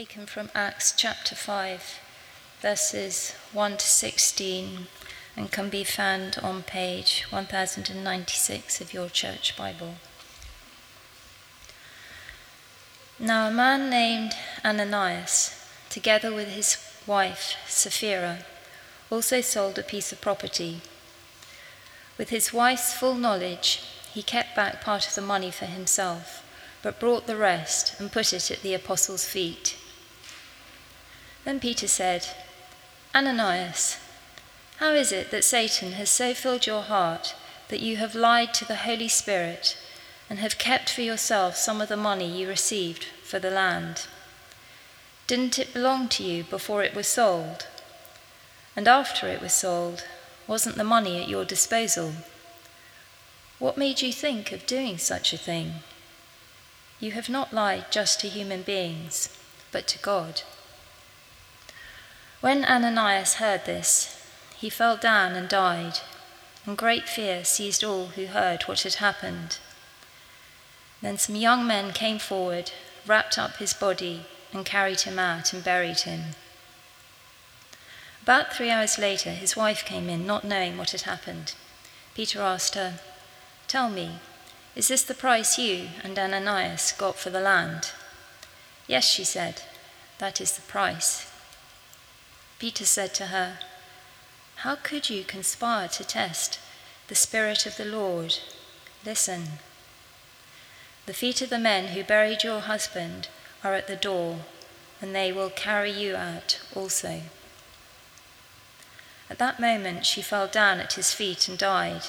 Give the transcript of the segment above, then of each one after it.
Taken from Acts chapter 5, verses 1 to 16, and can be found on page 1096 of your church Bible. Now, a man named Ananias, together with his wife Sapphira, also sold a piece of property. With his wife's full knowledge, he kept back part of the money for himself, but brought the rest and put it at the apostles' feet. Then Peter said, Ananias, how is it that Satan has so filled your heart that you have lied to the Holy Spirit and have kept for yourself some of the money you received for the land? Didn't it belong to you before it was sold? And after it was sold, wasn't the money at your disposal? What made you think of doing such a thing? You have not lied just to human beings, but to God. When Ananias heard this, he fell down and died, and great fear seized all who heard what had happened. Then some young men came forward, wrapped up his body, and carried him out and buried him. About three hours later, his wife came in, not knowing what had happened. Peter asked her, Tell me, is this the price you and Ananias got for the land? Yes, she said, that is the price. Peter said to her, How could you conspire to test the Spirit of the Lord? Listen. The feet of the men who buried your husband are at the door, and they will carry you out also. At that moment she fell down at his feet and died.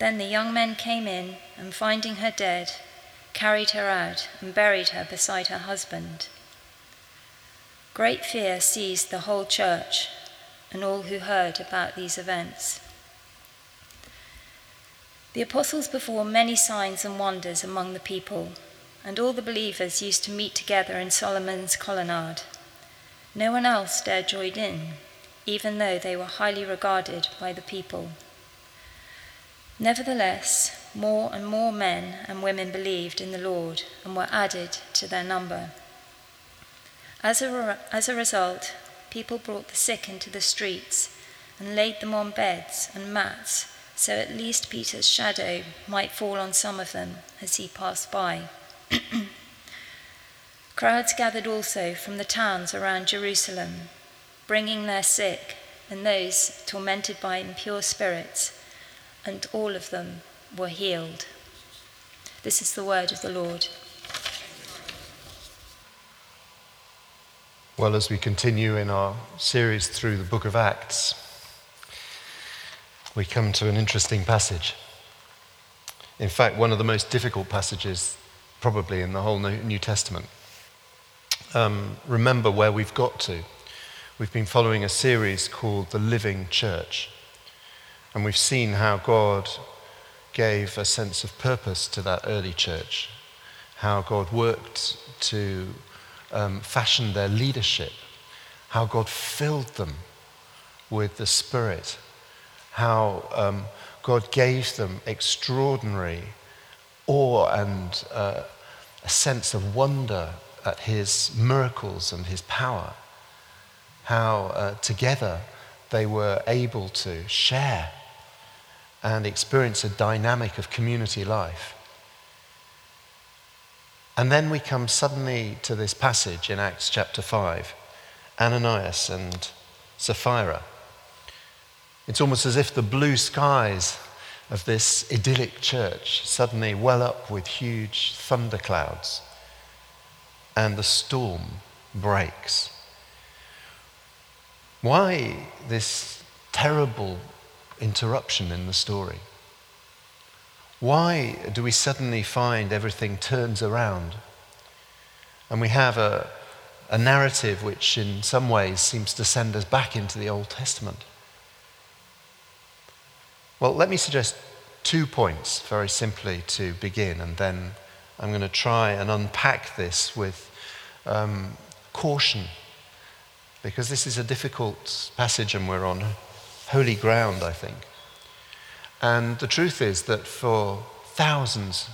Then the young men came in, and finding her dead, carried her out and buried her beside her husband. Great fear seized the whole church and all who heard about these events. The apostles performed many signs and wonders among the people, and all the believers used to meet together in Solomon's colonnade. No one else dared join in, even though they were highly regarded by the people. Nevertheless, more and more men and women believed in the Lord and were added to their number. As a, as a result, people brought the sick into the streets and laid them on beds and mats, so at least Peter's shadow might fall on some of them as he passed by. Crowds gathered also from the towns around Jerusalem, bringing their sick and those tormented by impure spirits, and all of them were healed. This is the word of the Lord. Well, as we continue in our series through the book of Acts, we come to an interesting passage. In fact, one of the most difficult passages, probably, in the whole New Testament. Um, remember where we've got to. We've been following a series called The Living Church. And we've seen how God gave a sense of purpose to that early church, how God worked to um, fashioned their leadership, how God filled them with the Spirit, how um, God gave them extraordinary awe and uh, a sense of wonder at His miracles and His power, how uh, together they were able to share and experience a dynamic of community life. And then we come suddenly to this passage in Acts chapter 5 Ananias and Sapphira. It's almost as if the blue skies of this idyllic church suddenly well up with huge thunderclouds and the storm breaks. Why this terrible interruption in the story? Why do we suddenly find everything turns around? And we have a, a narrative which, in some ways, seems to send us back into the Old Testament. Well, let me suggest two points very simply to begin, and then I'm going to try and unpack this with um, caution, because this is a difficult passage and we're on holy ground, I think. And the truth is that for thousands,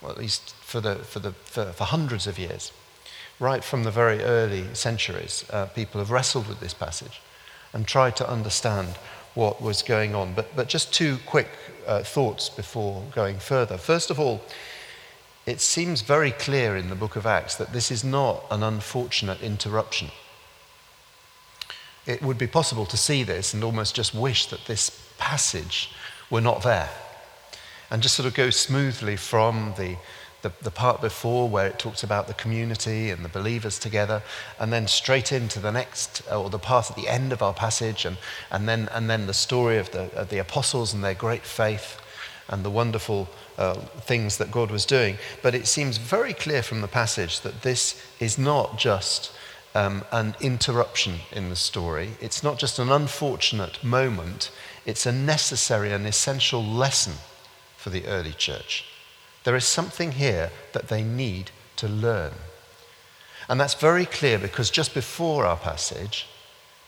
or at least for, the, for, the, for, for hundreds of years, Right from the very early centuries, uh, people have wrestled with this passage and tried to understand what was going on. But, but just two quick uh, thoughts before going further. First of all, it seems very clear in the book of Acts that this is not an unfortunate interruption. It would be possible to see this and almost just wish that this passage were not there. And just sort of go smoothly from the, the, the, part before where it talks about the community and the believers together, and then straight into the next, or the part at the end of our passage, and, and, then, and then the story of the, of the apostles and their great faith and the wonderful uh, things that God was doing. But it seems very clear from the passage that this is not just um, an interruption in the story, it's not just an unfortunate moment, it's a necessary and essential lesson for the early church. There is something here that they need to learn. And that's very clear because just before our passage,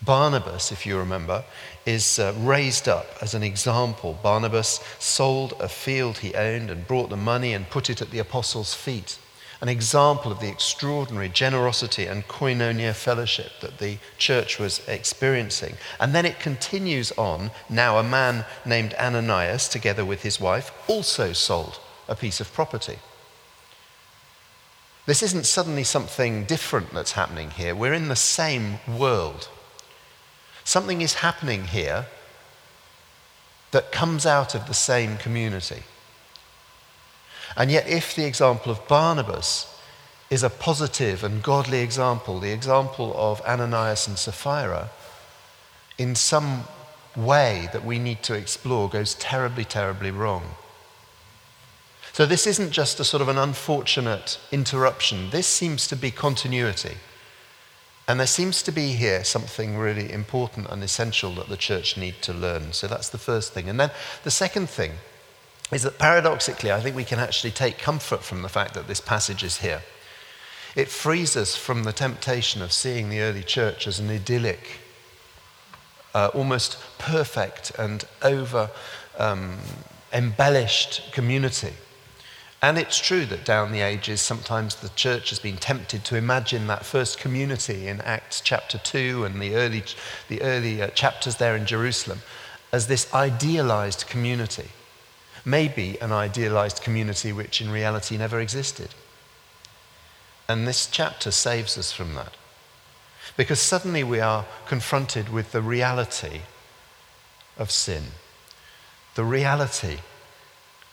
Barnabas, if you remember, is uh, raised up as an example. Barnabas sold a field he owned and brought the money and put it at the apostles' feet. An example of the extraordinary generosity and koinonia fellowship that the church was experiencing. And then it continues on. Now, a man named Ananias, together with his wife, also sold a piece of property. This isn't suddenly something different that's happening here. We're in the same world. Something is happening here that comes out of the same community. And yet, if the example of Barnabas is a positive and godly example, the example of Ananias and Sapphira, in some way that we need to explore, goes terribly, terribly wrong. So, this isn't just a sort of an unfortunate interruption. This seems to be continuity. And there seems to be here something really important and essential that the church need to learn. So that's the first thing. And then the second thing is that paradoxically, I think we can actually take comfort from the fact that this passage is here. It frees us from the temptation of seeing the early church as an idyllic, uh, almost perfect and over um, embellished community and it's true that down the ages, sometimes the church has been tempted to imagine that first community in Acts chapter 2 and the early, the early uh, chapters there in Jerusalem as this idealized community. Maybe an idealized community which in reality never existed. And this chapter saves us from that. Because suddenly we are confronted with the reality of sin, the reality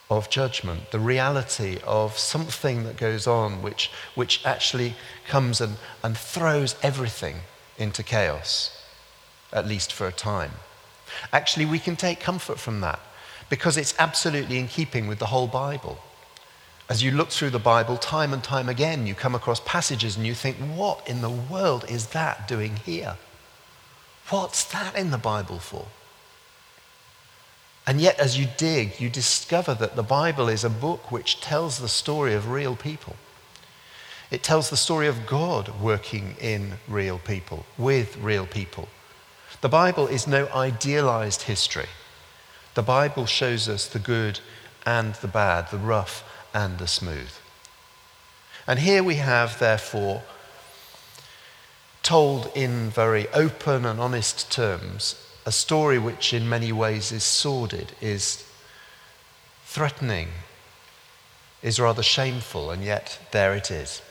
of judgment, the reality of something that goes on which, which actually comes and, and throws everything into chaos, at least for a time. Actually, we can take comfort from that because it's absolutely in keeping with the whole Bible. As you look through the Bible, time and time again, you come across passages and you think, what in the world is that doing here? What's that in the Bible for? And yet, as you dig, you discover that the Bible is a book which tells the story of real people. It tells the story of God working in real people, with real people. The Bible is no idealized history. The Bible shows us the good and the bad, the rough and the smooth. And here we have, therefore, told in very open and honest terms, a story which in many ways is sordid, is threatening, is rather shameful, and yet there it is.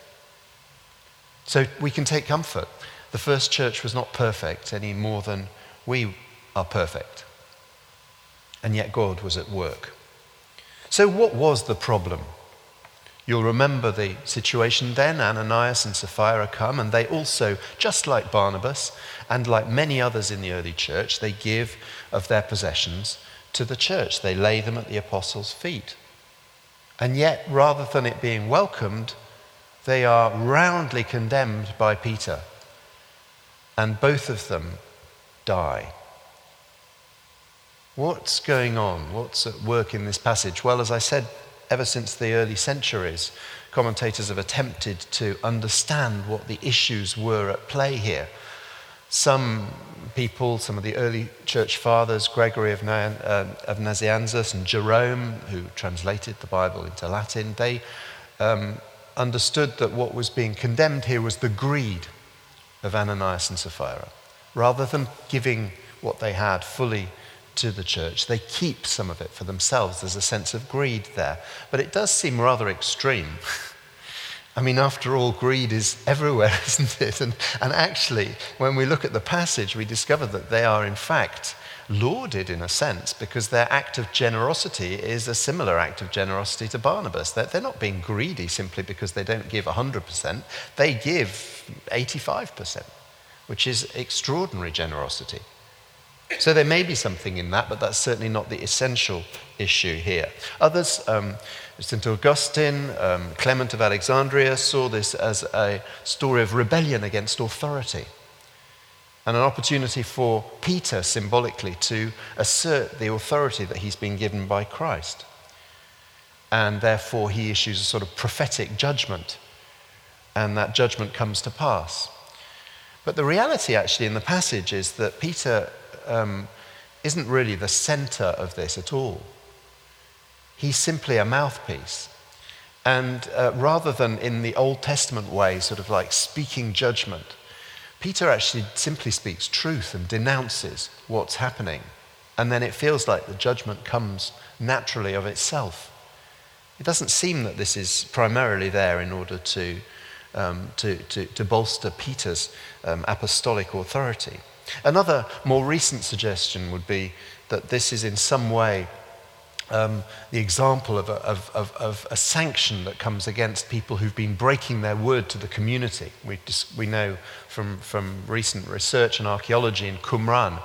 So we can take comfort. The first church was not perfect any more than we are perfect. And yet God was at work. So, what was the problem? You'll remember the situation then. Ananias and Sapphira come, and they also, just like Barnabas and like many others in the early church, they give of their possessions to the church. They lay them at the apostles' feet. And yet, rather than it being welcomed, they are roundly condemned by Peter. And both of them die. What's going on? What's at work in this passage? Well, as I said ever since the early centuries, commentators have attempted to understand what the issues were at play here. Some people, some of the early church fathers, Gregory of, uh, of Nazianzus and Jerome, who translated the Bible into Latin, they um, understood that what was being condemned here was the greed of Ananias and Sapphira. Rather than giving what they had fully to the church, they keep some of it for themselves. There's a sense of greed there. But it does seem rather extreme. I mean, after all, greed is everywhere, isn't it? And, and actually, when we look at the passage, we discover that they are, in fact, lauded in a sense because their act of generosity is a similar act of generosity to Barnabas. They're, they're not being greedy simply because they don't give 100%, they give 85%, which is extraordinary generosity. So there may be something in that, but that's certainly not the essential issue here. Others, um, St. Augustine, um, Clement of Alexandria, saw this as a story of rebellion against authority and an opportunity for Peter symbolically to assert the authority that he's been given by Christ. And therefore, he issues a sort of prophetic judgment, and that judgment comes to pass. But the reality, actually, in the passage is that Peter um, isn't really the center of this at all. He's simply a mouthpiece. And uh, rather than in the Old Testament way, sort of like speaking judgment, Peter actually simply speaks truth and denounces what's happening. And then it feels like the judgment comes naturally of itself. It doesn't seem that this is primarily there in order to, um, to, to, to, bolster Peter's um, apostolic authority. Another more recent suggestion would be that this is in some way um, the example of a, of, of, of a, sanction that comes against people who've been breaking their word to the community. We, just, we know from, from recent research and archaeology in Qumran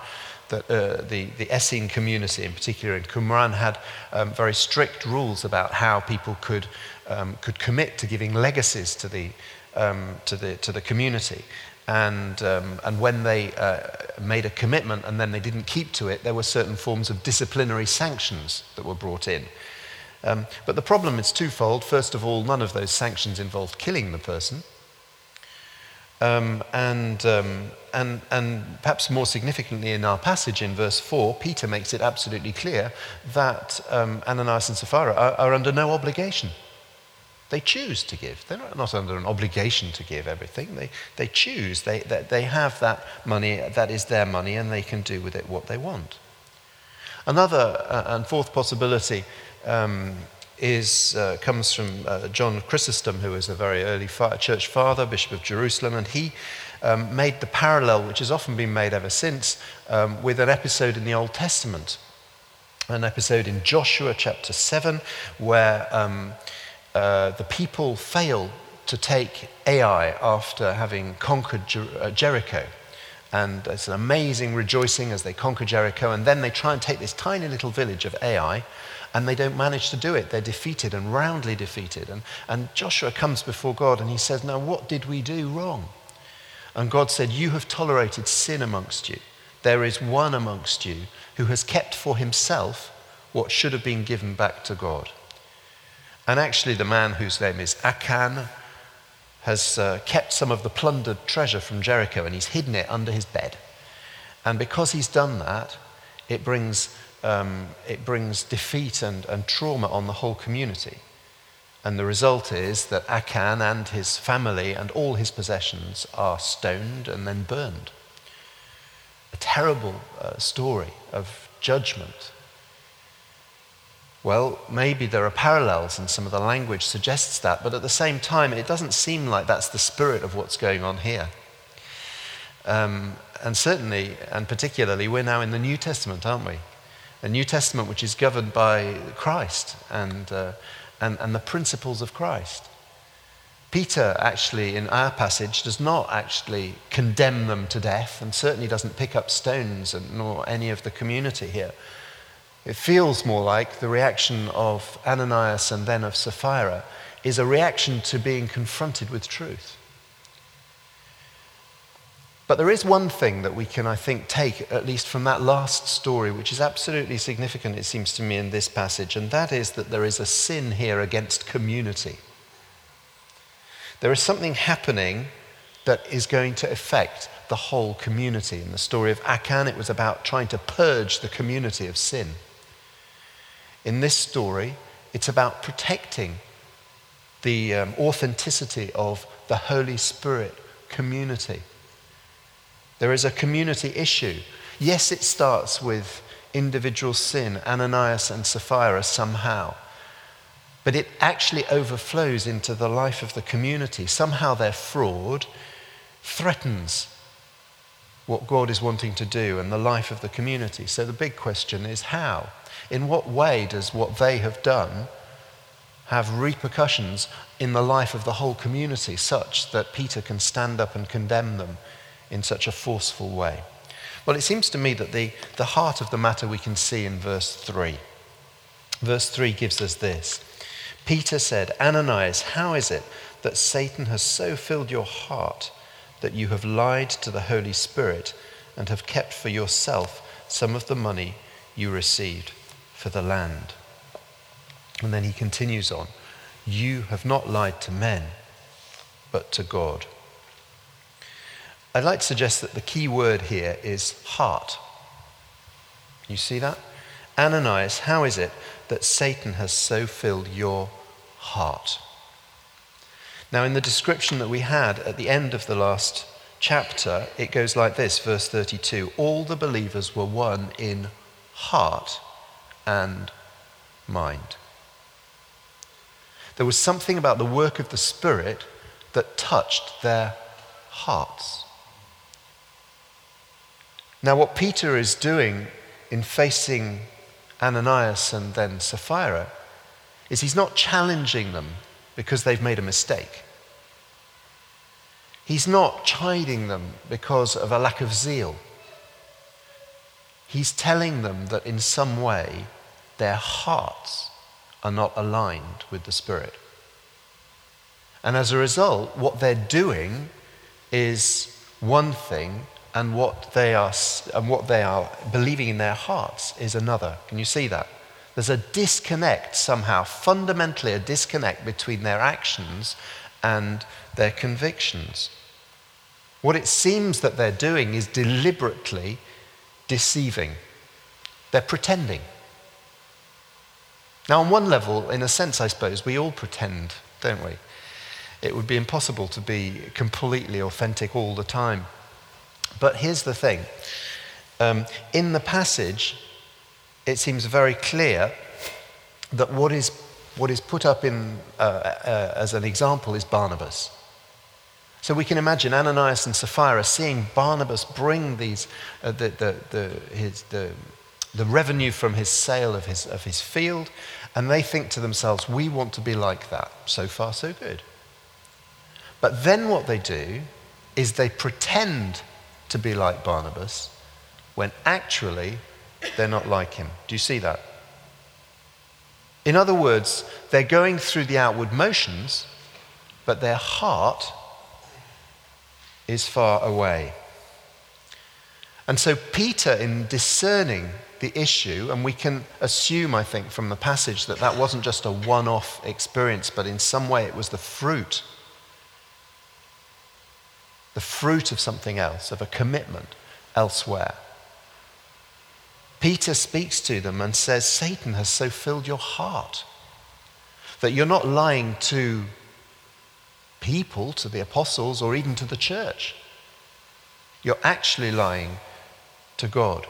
that uh, the, the Essene community, in particular in Qumran, had um, very strict rules about how people could, um, could commit to giving legacies to the, um, to the, to the community. And, um, and when they uh, made a commitment and then they didn't keep to it, there were certain forms of disciplinary sanctions that were brought in. Um, but the problem is twofold. First of all, none of those sanctions involved killing the person. Um, and, um, and, and perhaps more significantly in our passage in verse 4, Peter makes it absolutely clear that um, Ananias and Sapphira are, are under no obligation they choose to give. They're not, under an obligation to give everything. They, they choose. They, they, they have that money, that is their money, and they can do with it what they want. Another uh, and fourth possibility um, is, uh, comes from uh, John Chrysostom, who was a very early fa- church father, Bishop of Jerusalem, and he um, made the parallel, which has often been made ever since, um, with an episode in the Old Testament. An episode in Joshua chapter 7, where um, uh, the people fail to take Ai after having conquered Jer- uh, Jericho. And it's an amazing rejoicing as they conquer Jericho. And then they try and take this tiny little village of Ai, and they don't manage to do it. They're defeated and roundly defeated. And, and Joshua comes before God and he says, Now, what did we do wrong? And God said, You have tolerated sin amongst you. There is one amongst you who has kept for himself what should have been given back to God. And actually, the man whose name is Achan has uh, kept some of the plundered treasure from Jericho and he's hidden it under his bed. And because he's done that, it brings, um, it brings defeat and, and trauma on the whole community. And the result is that Achan and his family and all his possessions are stoned and then burned. A terrible uh, story of judgment well, maybe there are parallels and some of the language suggests that, but at the same time, it doesn't seem like that's the spirit of what's going on here. Um, and certainly, and particularly, we're now in the New Testament, aren't we? A New Testament which is governed by Christ and, uh, and, and the principles of Christ. Peter, actually, in our passage, does not actually condemn them to death and certainly doesn't pick up stones, and, nor any of the community here. It feels more like the reaction of Ananias and then of Sapphira is a reaction to being confronted with truth. But there is one thing that we can, I think, take at least from that last story, which is absolutely significant, it seems to me, in this passage, and that is that there is a sin here against community. There is something happening that is going to affect the whole community. In the story of Achan, it was about trying to purge the community of sin. In this story, it's about protecting the um, authenticity of the Holy Spirit community. There is a community issue. Yes, it starts with individual sin, Ananias and Sapphira somehow. But it actually overflows into the life of the community. Somehow their fraud threatens what God is wanting to do and the life of the community. So the big question is how? In what way does what they have done have repercussions in the life of the whole community such that Peter can stand up and condemn them in such a forceful way? Well, it seems to me that the, the heart of the matter we can see in verse 3. Verse 3 gives us this Peter said, Ananias, how is it that Satan has so filled your heart that you have lied to the Holy Spirit and have kept for yourself some of the money you received for the land? And then he continues on, You have not lied to men, but to God. I'd like to suggest that the key word here is heart. You see that? Ananias, how is it that Satan has so filled your heart? Now, in the description that we had at the end of the last chapter, it goes like this, verse 32 All the believers were one in heart and mind. There was something about the work of the Spirit that touched their hearts. Now, what Peter is doing in facing Ananias and then Sapphira is he's not challenging them because they've made a mistake. He's not chiding them because of a lack of zeal. He's telling them that in some way their hearts are not aligned with the Spirit. And as a result, what they're doing is one thing and what they are, and what they are believing in their hearts is another. Can you see that? There's a disconnect somehow, fundamentally a disconnect between their actions and their convictions. What it seems that they're doing is deliberately deceiving. They're pretending. Now, on one level, in a sense, I suppose, we all pretend, don't we? It would be impossible to be completely authentic all the time. But here's the thing um, in the passage, it seems very clear that what is, what is put up in, uh, uh, as an example is Barnabas. So we can imagine Ananias and Sapphira seeing Barnabas bring these, uh, the, the, the, his, the, the revenue from his sale of his, of his field, and they think to themselves, we want to be like that. So far, so good. But then what they do is they pretend to be like Barnabas when actually they're not like him. Do you see that? In other words, they're going through the outward motions, but their heart is far away. And so, Peter, in discerning the issue, and we can assume, I think, from the passage that that wasn't just a one off experience, but in some way it was the fruit the fruit of something else, of a commitment elsewhere. Peter speaks to them and says, Satan has so filled your heart that you're not lying to people, to the apostles, or even to the church. You're actually lying to God.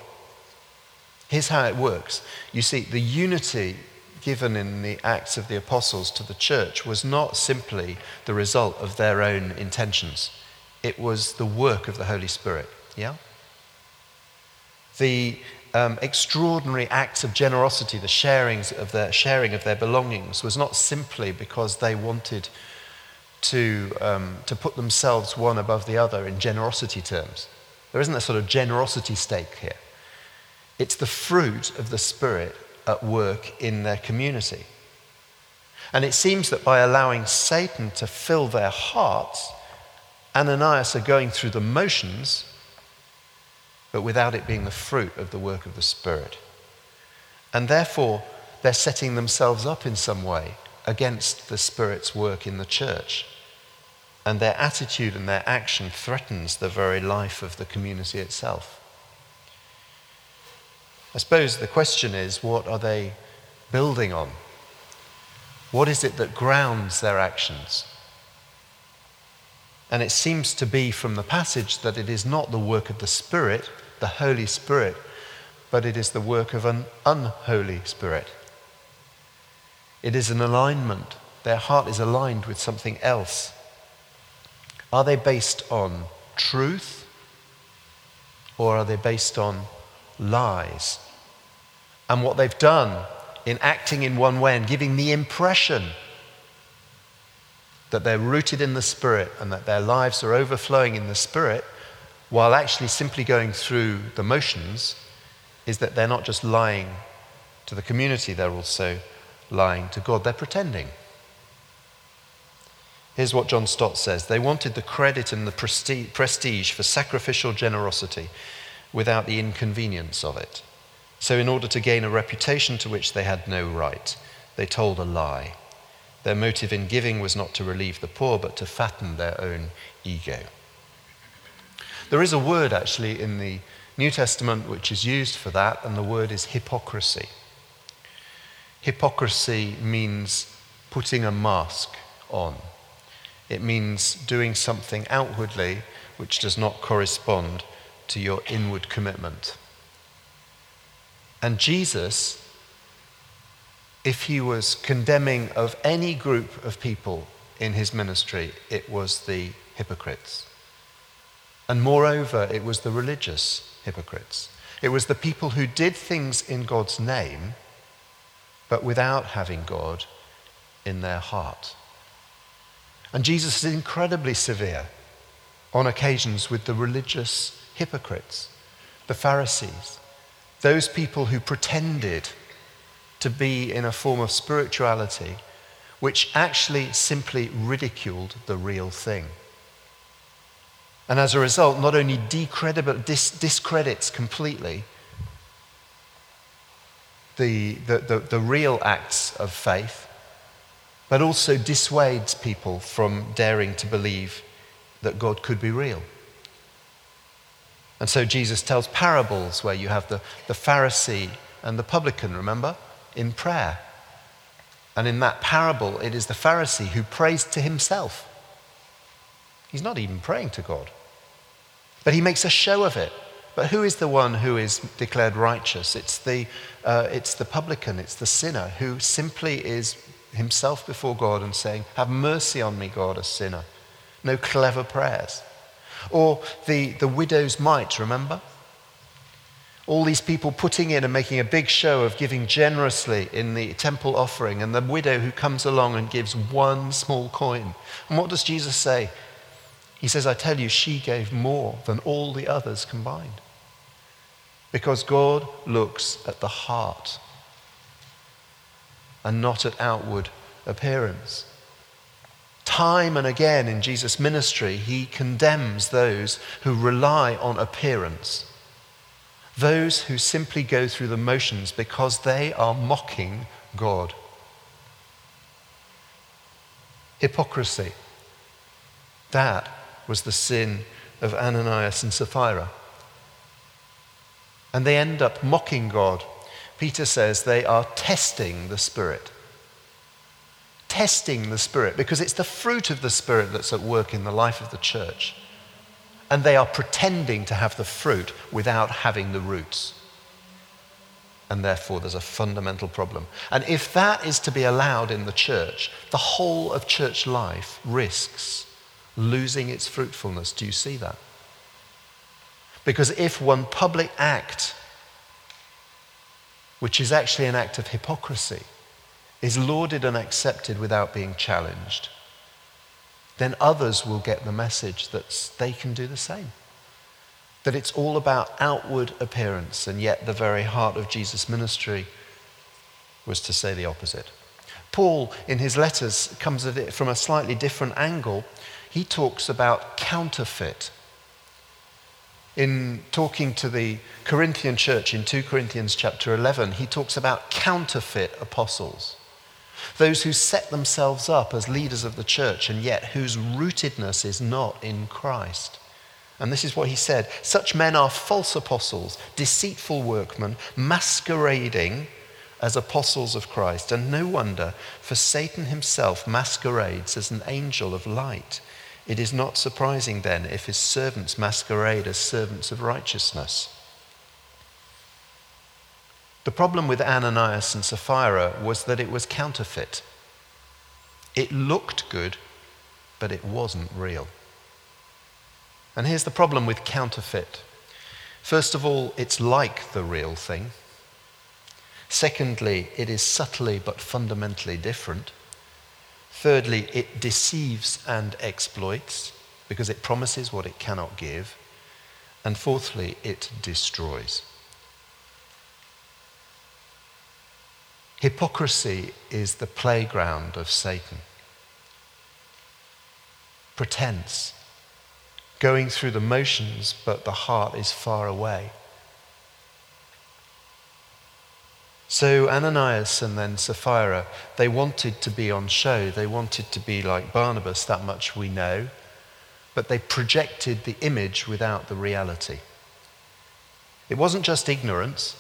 Here's how it works. You see, the unity given in the Acts of the Apostles to the church was not simply the result of their own intentions it was the work of the Holy Spirit. Yeah? The um, extraordinary acts of generosity, the sharings of their, sharing of their belongings, was not simply because they wanted to, um, to put themselves one above the other in generosity terms. There isn't a sort of generosity stake here. It's the fruit of the Spirit at work in their community. And it seems that by allowing Satan to fill their hearts, Ananias are going through the motions, but without it being the fruit of the work of the Spirit. And therefore, they're setting themselves up in some way against the Spirit's work in the church. And their attitude and their action threatens the very life of the community itself. I suppose the question is what are they building on? What is it that grounds their actions? And it seems to be from the passage that it is not the work of the Spirit, the Holy Spirit, but it is the work of an unholy Spirit. It is an alignment. Their heart is aligned with something else. Are they based on truth or are they based on lies? And what they've done in acting in one way and giving the impression that they're rooted in the Spirit and that their lives are overflowing in the Spirit, while actually simply going through the motions, is that they're not just lying to the community, they're also lying to God. They're pretending. Here's what John Stott says They wanted the credit and the prestige for sacrificial generosity without the inconvenience of it. So, in order to gain a reputation to which they had no right, they told a lie. Their motive in giving was not to relieve the poor, but to fatten their own ego. There is a word actually in the New Testament which is used for that, and the word is hypocrisy. Hypocrisy means putting a mask on. It means doing something outwardly which does not correspond to your inward commitment. And Jesus, if he was condemning of any group of people in his ministry, it was the hypocrites. And moreover, it was the religious hypocrites. It was the people who did things in God's name, but without having God in their heart. And Jesus is incredibly severe on occasions with the religious hypocrites, the Pharisees, those people who pretended to be in a form of spirituality which actually simply ridiculed the real thing. And as a result, not only dis- discredits completely the, the, the, the real acts of faith, but also dissuades people from daring to believe that God could be real. And so Jesus tells parables where you have the, the Pharisee and the publican, remember, in prayer. And in that parable, it is the Pharisee who prays to himself. He's not even praying to God. But he makes a show of it. But who is the one who is declared righteous? It's the, uh, it's the publican, it's the sinner who simply is himself before God and saying, Have mercy on me, God, a sinner. No clever prayers. Or the, the widow's mite, remember? All these people putting in and making a big show of giving generously in the temple offering, and the widow who comes along and gives one small coin. And what does Jesus say? He says, I tell you, she gave more than all the others combined. Because God looks at the heart and not at outward appearance. Time and again in Jesus' ministry, he condemns those who rely on appearance, those who simply go through the motions because they are mocking God. Hypocrisy. That was the sin of Ananias and Sapphira. And they end up mocking God. Peter says they are testing the Spirit testing the Spirit because it's the fruit of the Spirit that's at work in the life of the church. And they are pretending to have the fruit without having the roots. And therefore, there's a fundamental problem. And if that is to be allowed in the church, the whole of church life risks losing its fruitfulness. Do you see that? Because if one public act, which is actually an act of hypocrisy, is lauded and accepted without being challenged, then others will get the message that they can do the same. That it's all about outward appearance, and yet the very heart of Jesus' ministry was to say the opposite. Paul, in his letters, comes at it from a slightly different angle. He talks about counterfeit. In talking to the Corinthian church in 2 Corinthians chapter 11, he talks about counterfeit apostles. Those who set themselves up as leaders of the church and yet whose rootedness is not in Christ. And this is what he said such men are false apostles, deceitful workmen, masquerading as apostles of Christ, and no wonder, for Satan himself masquerades as an angel of light. It is not surprising then if his servants masquerade as servants of righteousness. The problem with Ananias and Sapphira was that it was counterfeit. It looked good, but it wasn't real. And here's the problem with counterfeit. First of all, it's like the real thing. Secondly, it is subtly but fundamentally different. Thirdly, it deceives and exploits because it promises what it cannot give. And fourthly, it destroys. Hypocrisy is the playground of Satan. Pretense, going through the motions, but the heart is far away. So Ananias and then Sapphira, they wanted to be on show. They wanted to be like Barnabas, that much we know. But they projected the image without the reality. It wasn't just ignorance.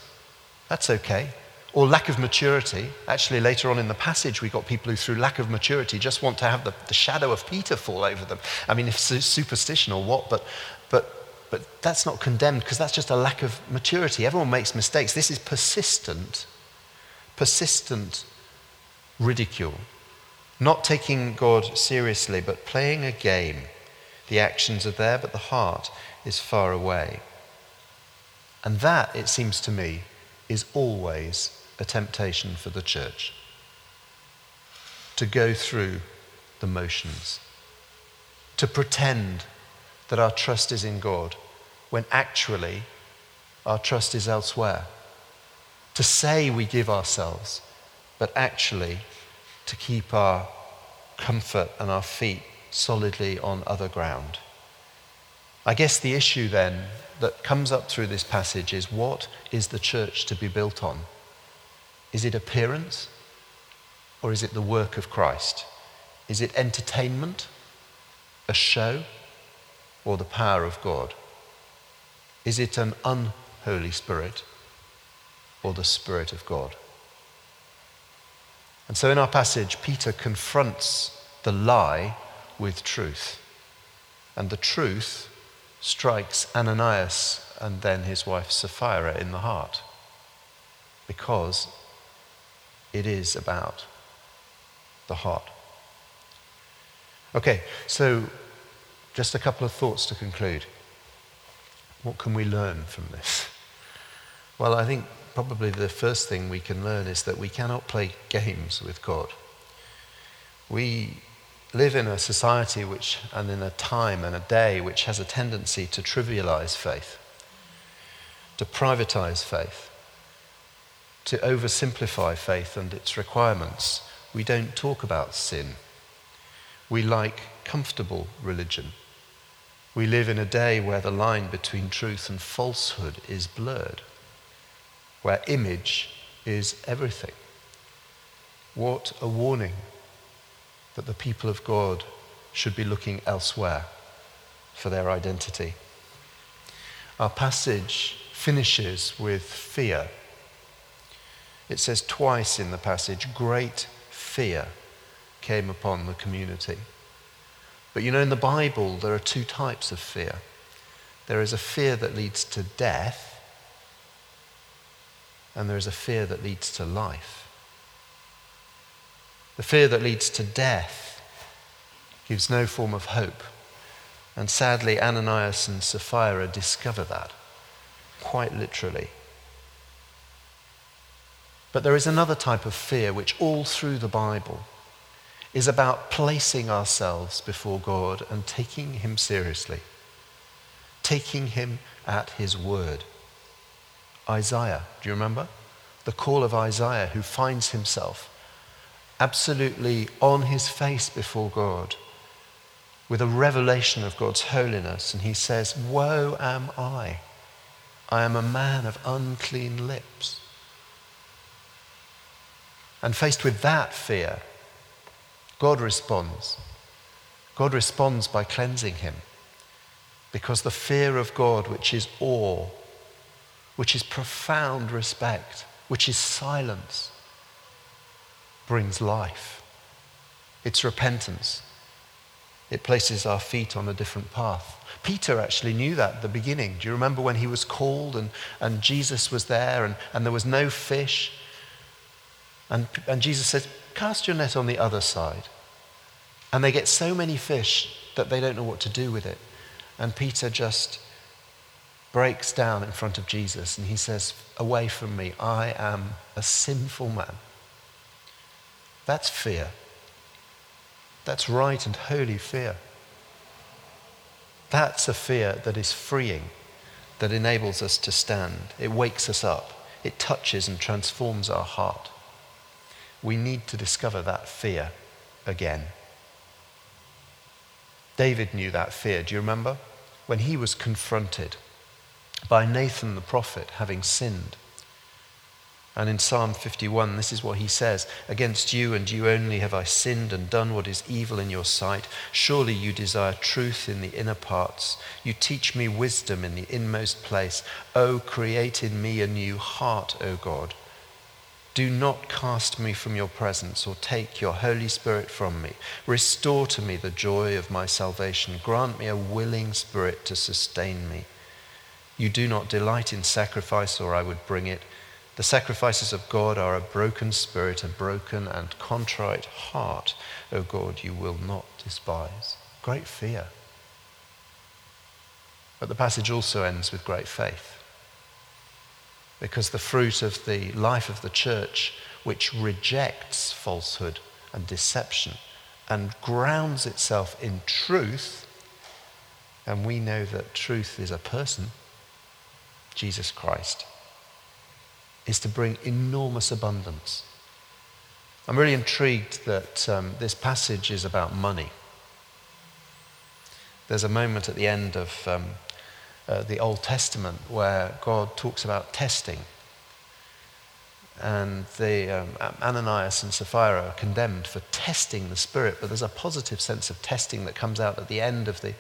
That's okay or lack of maturity. Actually, later on in the passage, we got people who, through lack of maturity, just want to have the, the shadow of Peter fall over them. I mean, if superstition or what, but, but, but that's not condemned because that's just a lack of maturity. Everyone makes mistakes. This is persistent, persistent ridicule. Not taking God seriously, but playing a game. The actions are there, but the heart is far away. And that, it seems to me, is always a temptation for the church to go through the motions, to pretend that our trust is in God when actually our trust is elsewhere, to say we give ourselves, but actually to keep our comfort and our feet solidly on other ground. I guess the issue then that comes up through this passage is what is the church to be built on? Is it appearance or is it the work of Christ? Is it entertainment, a show, or the power of God? Is it an unholy spirit or the Spirit of God? And so in our passage, Peter confronts the lie with truth. And the truth strikes Ananias and then his wife Sapphira in the heart because it is about the heart. Okay, so just a couple of thoughts to conclude. What can we learn from this? Well, I think probably the first thing we can learn is that we cannot play games with God. We live in a society which, and in a time and a day which has a tendency to trivialize faith, to privatize faith, to oversimplify faith and its requirements. We don't talk about sin. We like comfortable religion. We live in a day where the line between truth and falsehood is blurred, where image is everything. What a warning that the people of God should be looking elsewhere for their identity. Our passage finishes with fear it says twice in the passage, great fear came upon the community. But you know, in the Bible, there are two types of fear there is a fear that leads to death, and there is a fear that leads to life. The fear that leads to death gives no form of hope. And sadly, Ananias and Sapphira discover that, quite literally. But there is another type of fear which, all through the Bible, is about placing ourselves before God and taking Him seriously, taking Him at His word. Isaiah, do you remember? The call of Isaiah, who finds himself absolutely on his face before God with a revelation of God's holiness, and he says, Woe am I! I am a man of unclean lips. And faced with that fear, God responds. God responds by cleansing him. Because the fear of God, which is awe, which is profound respect, which is silence, brings life. It's repentance. It places our feet on a different path. Peter actually knew that at the beginning. Do you remember when he was called and, and Jesus was there and, and there was no fish? And, and Jesus says, Cast your net on the other side. And they get so many fish that they don't know what to do with it. And Peter just breaks down in front of Jesus and he says, Away from me, I am a sinful man. That's fear. That's right and holy fear. That's a fear that is freeing, that enables us to stand. It wakes us up, it touches and transforms our heart. We need to discover that fear again. David knew that fear. Do you remember? When he was confronted by Nathan the prophet having sinned. And in Psalm 51, this is what he says Against you and you only have I sinned and done what is evil in your sight. Surely you desire truth in the inner parts. You teach me wisdom in the inmost place. O create in me a new heart, O God. Do not cast me from your presence or take your Holy Spirit from me. Restore to me the joy of my salvation. Grant me a willing spirit to sustain me. You do not delight in sacrifice, or I would bring it. The sacrifices of God are a broken spirit, a broken and contrite heart. O God, you will not despise. Great fear. But the passage also ends with great faith because the fruit of the life of the church, which rejects falsehood and deception and grounds itself in truth, and we know that truth is a person, Jesus Christ, is to bring enormous abundance. I'm really intrigued that um, this passage is about money. There's a moment at the end of um, uh, the Old Testament where God talks about testing. And the, um, Ananias and Sapphira are condemned for testing the Spirit, but there's a positive sense of testing that comes out at the end of the,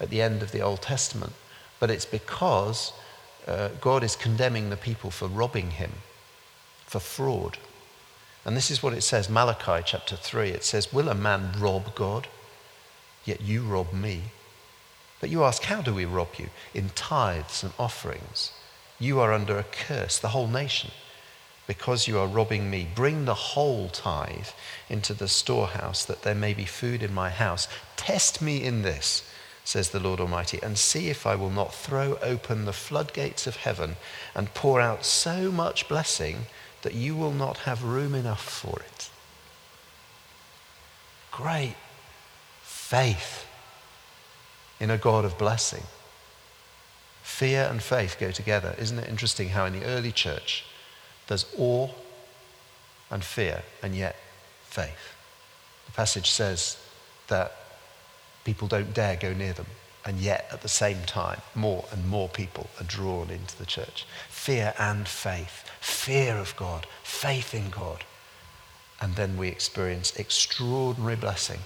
at the, end of the Old Testament. But it's because uh, God is condemning the people for robbing him, for fraud. And this is what it says, Malachi chapter 3. It says, Will a man rob God? Yet you rob me. But you ask, how do we rob you? In tithes and offerings. You are under a curse, the whole nation, because you are robbing me. Bring the whole tithe into the storehouse, that there may be food in my house. Test me in this, says the Lord Almighty, and see if I will not throw open the floodgates of heaven and pour out so much blessing that you will not have room enough for it. Great faith in a God of blessing. Fear and faith go together. Isn't it interesting how in the early church there's awe and fear and yet faith? The passage says that people don't dare go near them, and yet at the same time, more and more people are drawn into the church. Fear and faith, fear of God, faith in God. And then we experience extraordinary blessing,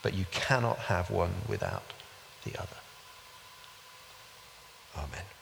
but you cannot have one without the other. Amen.